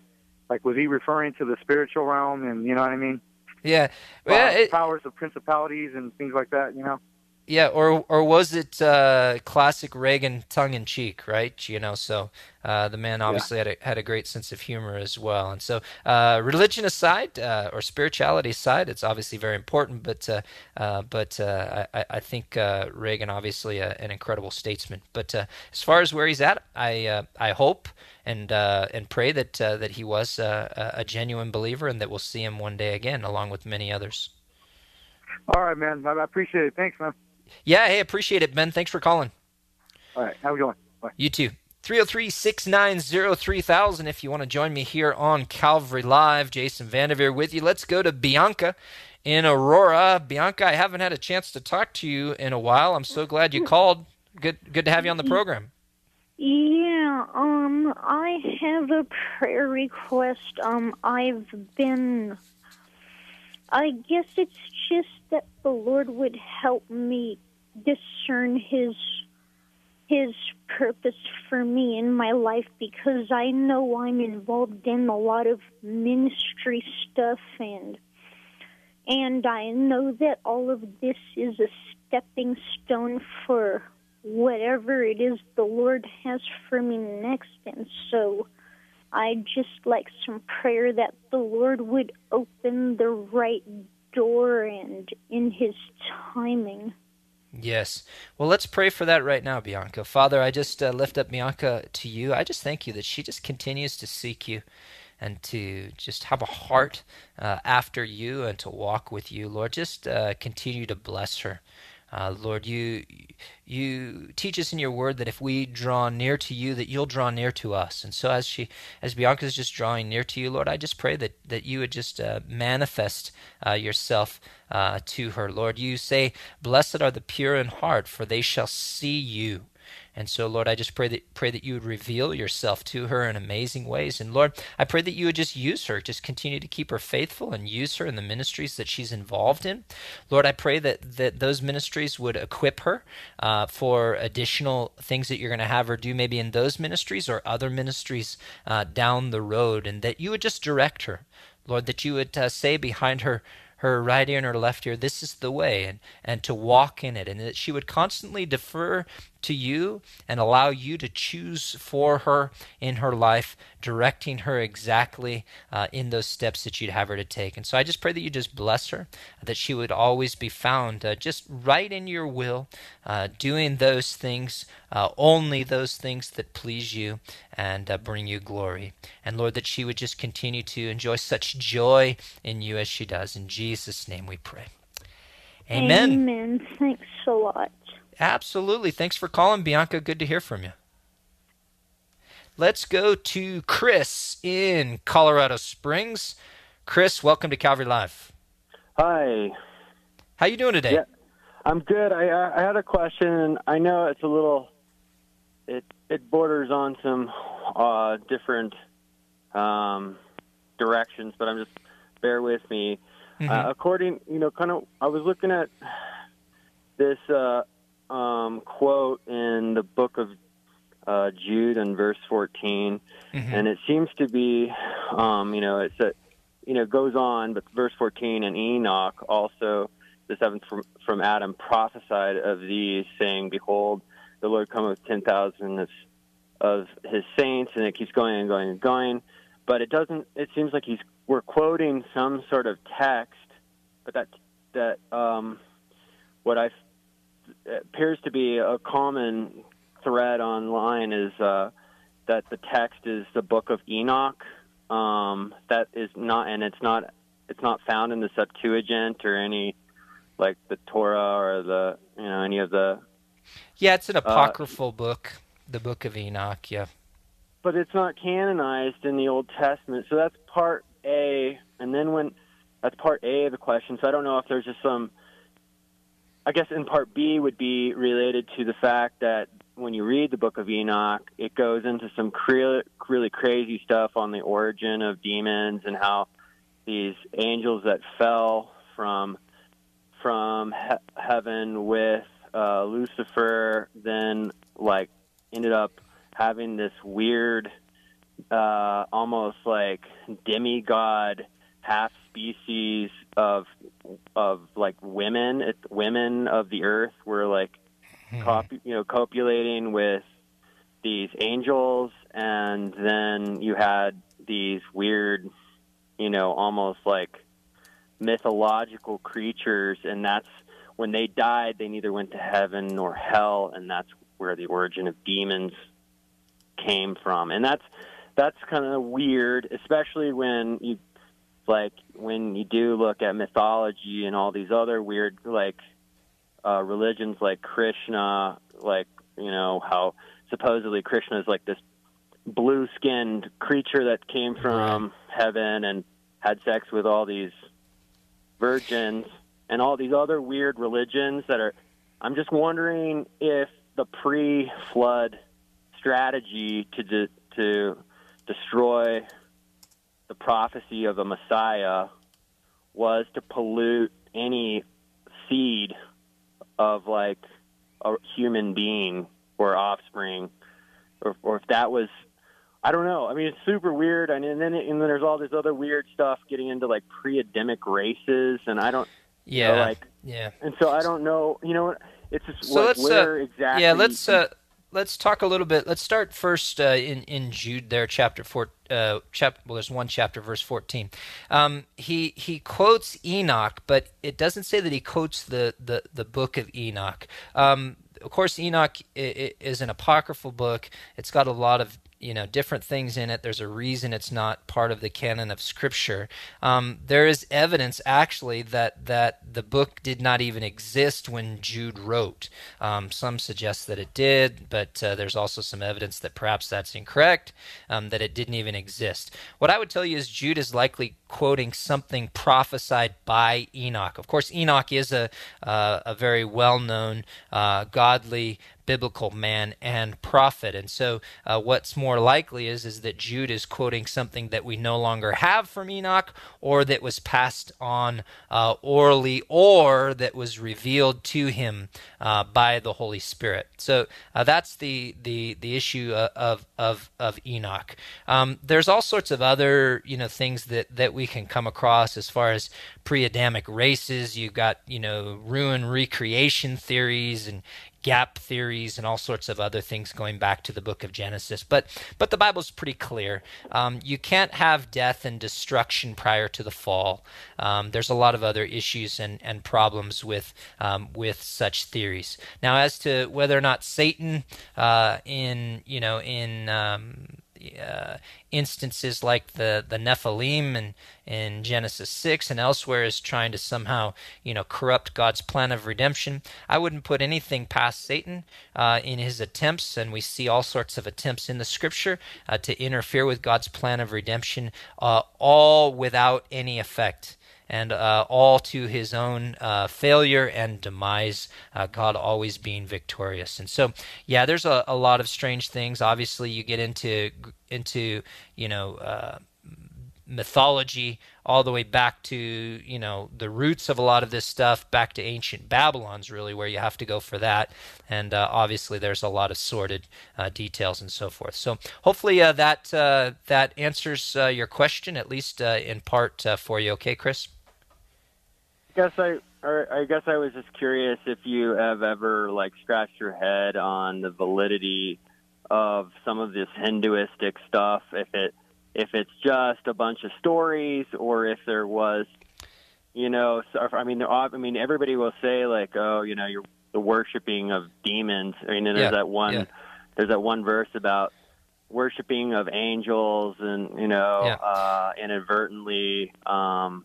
like, was he referring to the spiritual realm, and you know what I mean? Yeah, well, it, powers of principalities and things like that. You know. Yeah, or or was it uh, classic Reagan tongue in cheek, right? You know, so uh, the man obviously yeah. had a, had a great sense of humor as well. And so, uh, religion aside uh, or spirituality aside, it's obviously very important. But uh, uh, but I, I think Reagan obviously an incredible statesman. But as far as where he's at, I I hope and and pray that that he was a genuine believer and that we'll see him one day again, along with many others. All right, man. I appreciate it. Thanks, man. Yeah, hey, appreciate it, Ben. Thanks for calling. All right, have a good one. Bye. You too. 303 690 3000 if you want to join me here on Calvary Live. Jason Vandeveer with you. Let's go to Bianca in Aurora. Bianca, I haven't had a chance to talk to you in a while. I'm so glad you called. Good good to have you on the program. Yeah, um I have a prayer request. Um I've been I guess it's just that the Lord would help me discern His his purpose for me in my life because I know I'm involved in a lot of ministry stuff and and I know that all of this is a stepping stone for whatever it is the Lord has for me next and so I just like some prayer that the Lord would open the right door and in his timing. Yes. Well, let's pray for that right now, Bianca. Father, I just uh, lift up Bianca to you. I just thank you that she just continues to seek you and to just have a heart uh, after you and to walk with you. Lord, just uh, continue to bless her. Uh, Lord, you you teach us in your word that if we draw near to you, that you'll draw near to us. And so, as she, as Bianca is just drawing near to you, Lord, I just pray that that you would just uh, manifest uh, yourself uh, to her. Lord, you say, "Blessed are the pure in heart, for they shall see you." And so, Lord, I just pray that pray that you would reveal yourself to her in amazing ways. And Lord, I pray that you would just use her, just continue to keep her faithful and use her in the ministries that she's involved in. Lord, I pray that that those ministries would equip her uh, for additional things that you're going to have her do, maybe in those ministries or other ministries uh, down the road, and that you would just direct her. Lord, that you would uh, say behind her her right ear and her left ear, this is the way, and, and to walk in it, and that she would constantly defer to you and allow you to choose for her in her life, directing her exactly uh, in those steps that you'd have her to take. And so I just pray that you just bless her, that she would always be found uh, just right in your will, uh, doing those things, uh, only those things that please you and uh, bring you glory. And Lord, that she would just continue to enjoy such joy in you as she does. In Jesus' name we pray. Amen. Amen. Thanks a lot. Absolutely. Thanks for calling, Bianca. Good to hear from you. Let's go to Chris in Colorado Springs. Chris, welcome to Calvary Live. Hi. How you doing today? Yeah, I'm good. I I had a question. I know it's a little it it borders on some uh, different um, directions, but I'm just bear with me. Mm-hmm. Uh, according, you know, kind of, I was looking at this uh, um, quote in the book of uh, Jude and verse 14, Mm-hmm. and it seems to be, um, you know, it's a, you know, goes on, but verse 14 and Enoch also, the seventh from, from Adam, prophesied of these, saying, "Behold, the Lord cometh with ten thousand of, of his saints," and it keeps going and going and going. But it doesn't. It seems like he's we're quoting some sort of text, but that that um, what I appears to be a common thread online is uh, that the text is the book of Enoch. Um, that is not, and it's not, it's not found in the Septuagint or any like the Torah or the you know any of the. Yeah, it's an apocryphal book, the Book of Enoch. Yeah. But it's not canonized in the Old Testament, so that's part A. And then when that's part A of the question, so I don't know if there's just some I guess in part B would be related to the fact that when you read the book of Enoch, it goes into some cre- really crazy stuff on the origin of demons and how these angels that fell from from he- heaven with uh, Lucifer then like ended up having this weird uh, almost like demigod half species of of like women it, women of the earth were like hmm. cop, you know copulating with these angels. And then you had these weird you know almost like mythological creatures. And that's when they died they neither went to heaven nor hell. And that's where the origin of demons came from. And that's that's kind of weird especially when you like when you do look at mythology and all these other weird like uh, religions like Krishna, like you know how supposedly Krishna is like this blue-skinned creature that came from heaven and had sex with all these virgins and all these other weird religions that are. I'm just wondering if the pre-flood strategy to de- to destroy the prophecy of a Messiah was to pollute any seed of like a human being or offspring, or or if that was I don't know. I mean, it's super weird, and, and then and then there's all this other weird stuff getting into like pre-Adamic races, and I don't. Yeah. You know, like yeah. And so I don't know. You know, it's just So what, let's where uh, exactly. yeah let's uh, let's talk a little bit. Let's start first uh, in in Jude there, chapter four. Uh, chap- well, there's one chapter, verse 14. Um, he he quotes Enoch, but it doesn't say that he quotes the the, the book of Enoch. Um, of course, Enoch is an apocryphal book. It's got a lot of you know different things in it. There's a reason it's not part of the canon of Scripture. Um, there is evidence actually that that the book did not even exist when Jude wrote. Um, some suggest that it did, but uh, there's also some evidence that perhaps that's incorrect. Um, that it didn't even exist. What I would tell you is Jude is likely quoting something prophesied by Enoch. Of course, Enoch is a uh, a very well known uh, godly biblical man and prophet. And so, uh, what's more likely is is that Jude is quoting something that we no longer have from Enoch, or that was passed on uh, orally, or that was revealed to him uh, by the Holy Spirit. So uh, that's the the the issue of of of Enoch. Um, there's all sorts of other you know things that that we can come across as far as pre-Adamic races. You've got you know ruin recreation theories and gap theories and all sorts of other things going back to the book of Genesis. But but the Bible's pretty clear. Um, you can't have death and destruction prior to the fall. Um, there's a lot of other issues and, and problems with um, with such theories. Now, as to whether or not Satan uh, in you know in um, uh, instances like the the Nephilim and in Genesis six and elsewhere is trying to somehow you know corrupt God's plan of redemption. I wouldn't put anything past Satan uh, in his attempts, and we see all sorts of attempts in the Scripture uh, to interfere with God's plan of redemption, uh, all without any effect and uh, all to his own uh, failure and demise, uh, God always being victorious. And so, yeah, there's a, a lot of strange things. Obviously, you get into into you know uh, mythology all the way back to you know the roots of a lot of this stuff back to ancient babylon's really where you have to go for that and uh, obviously there's a lot of sordid uh, details and so forth so hopefully uh, that uh, that answers uh, your question at least in part for you okay chris guess I, or I guess I was just curious if you have ever like scratched your head on the validity of some of this Hinduistic stuff. If it, if it's just a bunch of stories, or if there was, you know, so, I mean, I mean, everybody will say like, oh, you know, you're the worshiping of demons. I mean, there's Yeah, that one, yeah. there's that one verse about worshiping of angels, and you know, Yeah. uh, inadvertently. Um,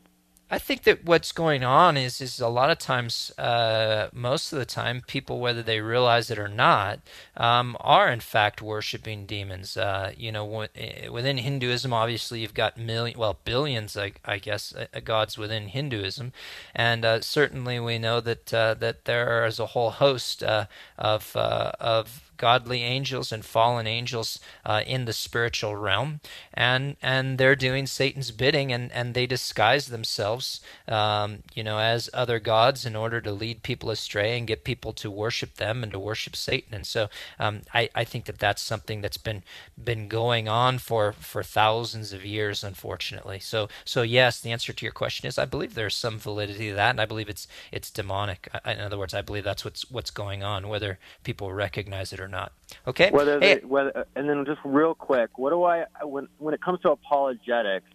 I think that what's going on is is a lot of times, uh, most of the time, people, whether they realize it or not, um, are in fact worshiping demons. Uh, you know, w- eh, within Hinduism, obviously, you've got million, well, billions, I, I guess, uh, gods within Hinduism, and uh, certainly we know that uh, that there is a whole host uh, of of godly angels and fallen angels uh, in the spiritual realm, and and they're doing Satan's bidding, and and they disguise themselves, um, you know, as other gods in order to lead people astray and get people to worship them and to worship Satan. And so, um, I I think that that's something that's been been going on for for thousands of years, unfortunately. So so yes, the answer to your question is I believe there's some validity to that, and I believe it's it's demonic. I, in other words, I believe that's what's what's going on, whether people recognize it or not. Okay. Whether Hey, they, whether and then just real quick, what do I when when it comes to apologetics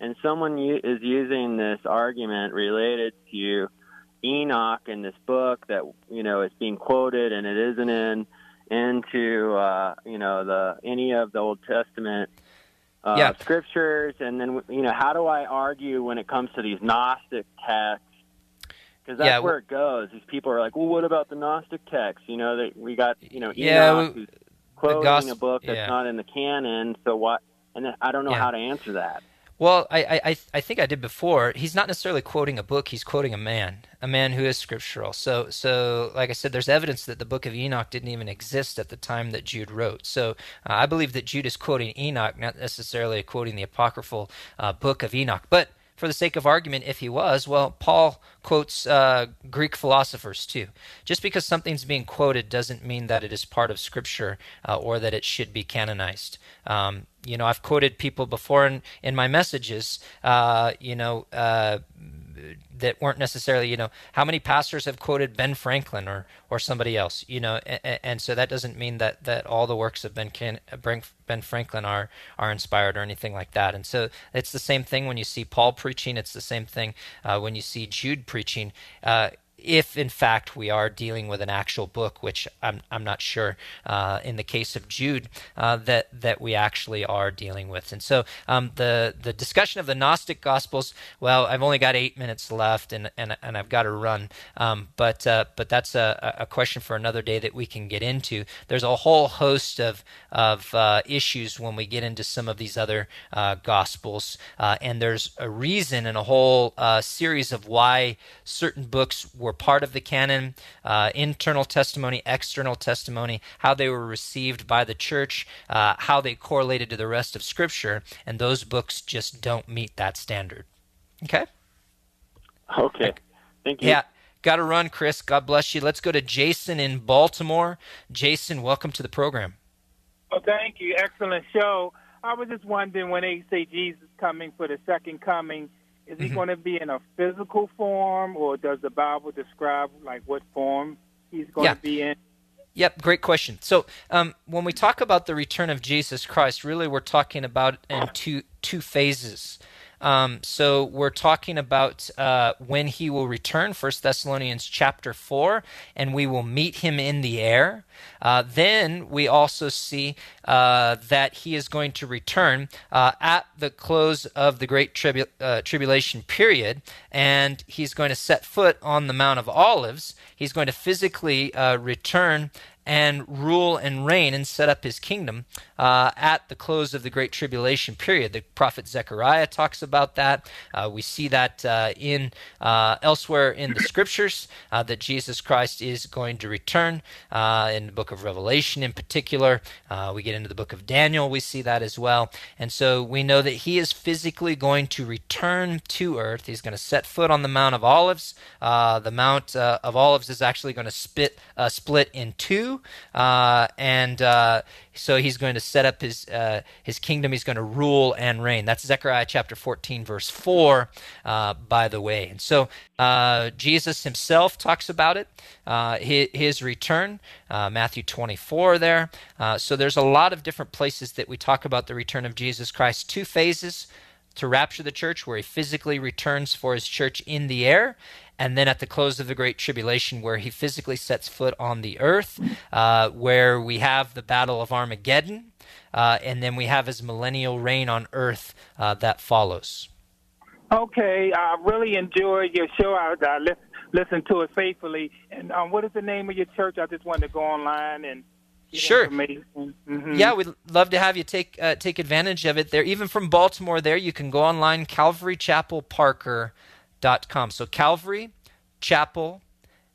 and someone u- is using this argument related to Enoch in this book that you know is being quoted and it isn't in into uh, you know the any of the Old Testament uh, Yeah. scriptures, and then you know how do I argue when it comes to these Gnostic texts? Because that's Yeah, where it goes. These people are like, "Well, what about the Gnostic texts?" You know, that we got you know Enoch Yeah, who's quoting a book that's yeah. not in the canon. So what? And then I don't know Yeah. how to answer that. Well, I, I, I- I think I did before. He's not necessarily quoting a book; he's quoting a man, a man who is scriptural. So, so like I said, there's evidence that the book of Enoch didn't even exist at the time that Jude wrote. So, uh, I believe that Jude is quoting Enoch, not necessarily quoting the apocryphal uh, book of Enoch. But for the sake of argument, if he was, well, Paul quotes uh, Greek philosophers too. Just because something's being quoted doesn't mean that it is part of Scripture uh, or that it should be canonized. Um, you know, I've quoted people before in, in my messages, uh, you know, uh, that weren't necessarily, you know, how many pastors have quoted Ben Franklin or or somebody else, you know, and, and so that doesn't mean that that all the works of Ben Can, Ben Franklin are are inspired or anything like that. And so it's the same thing when you see Paul preaching. It's the same thing uh, when you see Jude preaching. Uh, if in fact we are dealing with an actual book, which I'm, I'm not sure uh, in the case of Jude uh, that that we actually are dealing with. And so um, the the discussion of the Gnostic Gospels. Well, I've only got eight minutes left, and and, and I've got to run. Um, but uh, but that's a, a question for another day that we can get into. There's a whole host of of uh, issues when we get into some of these other uh, Gospels, uh, and there's a reason and a whole series of why certain books were were part of the canon, uh, internal testimony, external testimony, how they were received by the church, uh, how they correlated to the rest of Scripture, and those books just don't meet that standard. Okay? Okay. Thank you. Yeah. Got to run, Chris. God bless you. Let's go to Jason in Baltimore. Jason, welcome to the program. Oh, thank you. Excellent show. I was just wondering when they say Jesus coming for the second coming, is he mm-hmm. going to be in a physical form, or does the Bible describe like what form he's going yeah. to be in? Yep, great question. So um, when we talk about the return of Jesus Christ, really we're talking about in two two phases. Um, so we're talking about uh, when he will return, First Thessalonians chapter four, and we will meet him in the air. Uh, then we also see uh, that he is going to return uh, at the close of the great tribu- uh, tribulation period, and he's going to set foot on the Mount of Olives. He's going to physically uh, return and rule and reign and set up his kingdom uh, at the close of the Great Tribulation period. The prophet Zechariah talks about that. Uh, we see that uh, in uh, elsewhere in the scriptures uh, that Jesus Christ is going to return. Uh, in the book of Revelation, in particular, we get into the book of Daniel. We see that as well, and so we know that he is physically going to return to earth. He's going to set foot on the Mount of Olives. the Mount of Olives is actually going to split split in two uh, and uh, so he's going to set up his uh, his kingdom. He's going to rule and reign. That's Zechariah chapter 14, verse 4, uh, by the way. And so uh, Jesus himself talks about it, uh, his, his, return, Matthew 24 there. so there's a lot of different places that we talk about the return of Jesus Christ. Two phases to rapture the church, where he physically returns for his church in the air, and then at the close of the Great Tribulation, where he physically sets foot on the earth, uh, where we have the Battle of Armageddon, uh, and then we have his millennial reign on earth uh, that follows. Okay, I really enjoyed your show. I, I li- listened to it faithfully. And um, what is the name of your church? I just wanted to go online and sure. Mm-hmm. Yeah, we'd love to have you take uh, take advantage of it there. Even from Baltimore, there you can go online, Calvary Chapel com. So Calvary Chapel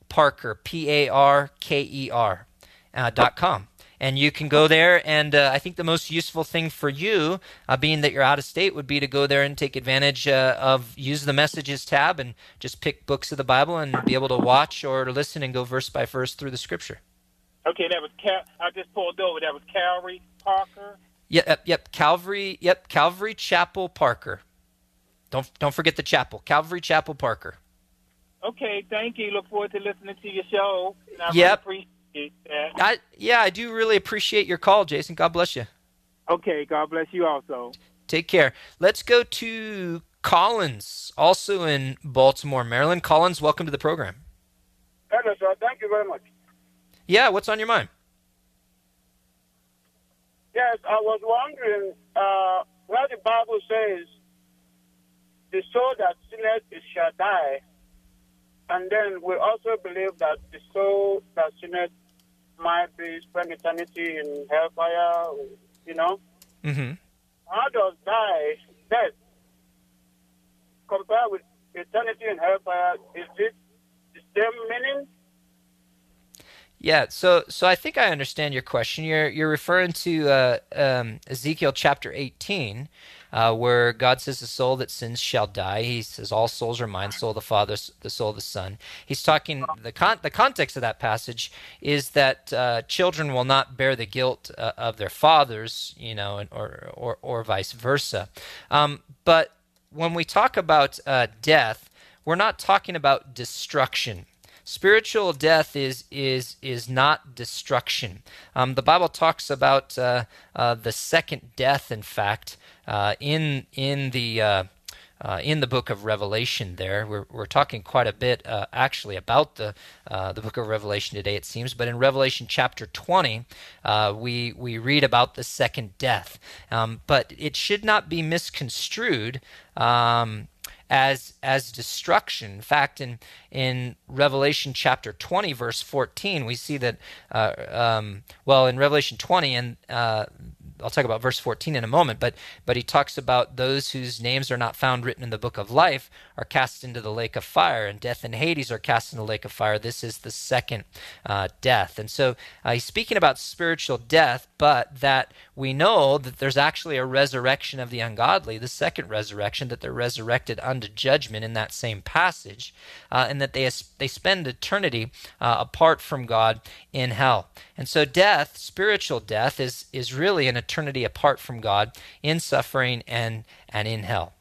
Parker, P A R K E R, uh, dot com. And you can go there, and uh, I think the most useful thing for you, uh, being that you're out of state, would be to go there and take advantage uh, of use the messages tab and just pick books of the Bible and be able to watch or listen and go verse by verse through the Scripture. Okay, that was Cal- I just pulled over. That was Calvary Parker. Yep, yep, Calvary. Yep, Calvary Chapel Parker. Don't don't forget the chapel, Calvary Chapel Parker. Okay, thank you. Look forward to listening to your show. I yep. Really appreciate that. I, yeah, I do really appreciate your call, Jason. God bless you. Okay, God bless you also. Take care. Let's go to Collins, also in Baltimore, Maryland. Collins, welcome to the program. Hello, sir. Thank you very much. Yeah, what's on your mind? Yes, I was wondering uh, where the Bible says the soul that sinneth it shall die. And then we also believe that the soul that sinneth might be spend eternity in hellfire, you know. Mm-hmm. How does die, death, compare with eternity in hellfire? Is it the same meaning? Yeah, so so I think I understand your question. You're you're referring to uh, um, Ezekiel chapter 18, uh, where God says, "The soul that sins shall die." He says, "All souls are mine: soul of the Father, the soul of the Son." He's talking the con- the context of that passage is that uh, children will not bear the guilt uh, of their fathers, you know, or or or vice versa. Um, but when we talk about uh, death, we're not talking about destruction. Spiritual death is is is not destruction. Um, the Bible talks about uh, uh, the second death. In fact, uh, in in the uh, uh, in the book of Revelation, there we're, we're talking quite a bit uh, actually about the the book of Revelation today. It seems, but in Revelation chapter 20, we we read about the second death. Um, but it should not be misconstrued. Um, as as destruction. In fact, in in Revelation chapter 20, verse 14, we see that. Uh, um, well, in Revelation 20, and uh, I'll talk about verse 14 in a moment, but but he talks about those whose names are not found written in the book of life are cast into the lake of fire, and death and Hades are cast into the lake of fire. This is the second uh, death, and so uh, he's speaking about spiritual death, but that we know that there's actually a resurrection of the ungodly, the second resurrection, that they're resurrected unto judgment in that same passage, uh, and that they they spend eternity uh, apart from God in hell. And so death, spiritual death, is is really an eternity apart from God in suffering and and in hell.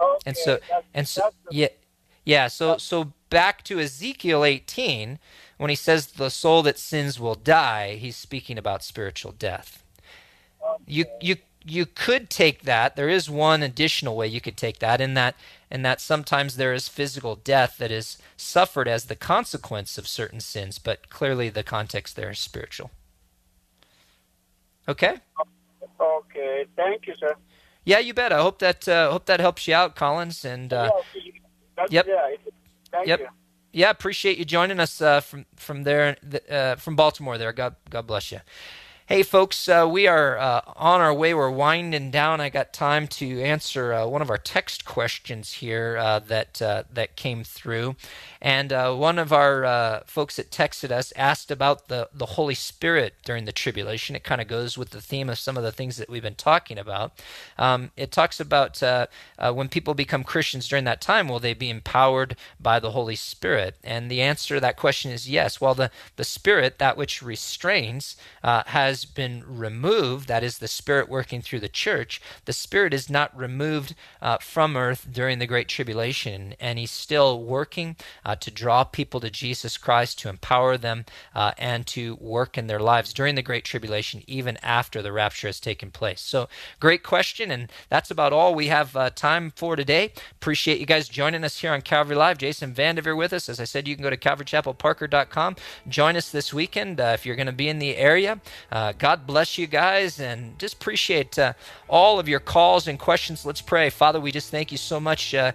Okay, And so that's, and so the- yeah yeah so so back to Ezekiel 18 when he says the soul that sins will die he's speaking about spiritual death. You you you could take that there is one additional way you could take that in that in that sometimes there is physical death that is suffered as the consequence of certain sins but clearly the context there is spiritual. Okay? okay. Thank you, sir. Yeah, you bet. I hope that uh, hope that helps you out, Collins. And uh, Yeah, yep. Yeah, thank yep. you. Yeah, appreciate you joining us uh, from from there, uh, from Baltimore. There, God God bless you. Hey, folks, uh, we are uh, on our way. We're winding down. I got time to answer uh, one of our text questions here uh, that uh, that came through, and uh, one of our folks that texted us asked about the the Holy Spirit during the tribulation. It kind of goes with the theme of some of the things that we've been talking about. Um, it talks about when people become Christians during that time, will they be empowered by the Holy Spirit? And the answer to that question is yes. While the the Spirit, that which restrains, uh, has been removed, that is the Spirit working through the church, the Spirit is not removed uh, from earth during the Great Tribulation, and He's still working uh, to draw people to Jesus Christ, to empower them, uh, and to work in their lives during the Great Tribulation, even after the rapture has taken place. So, great question, and that's about all we have uh, time for today. Appreciate you guys joining us here on Calvary Live. Jason Vandeveer with us. As I said, you can go to calvarychapelparker.com. Join us this weekend uh, if you're going to be in the area. Uh, God bless you guys, and just appreciate uh, all of your calls and questions. Let's pray. Father, we just thank you so much. Uh,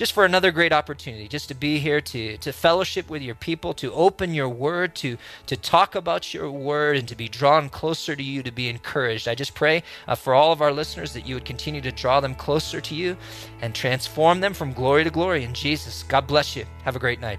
just for another great opportunity just to be here to to fellowship with your people to open your word to to talk about your word and to be drawn closer to you to be encouraged i just pray uh, for all of our listeners that you would continue to draw them closer to you and transform them from glory to glory in jesus god bless you have a great night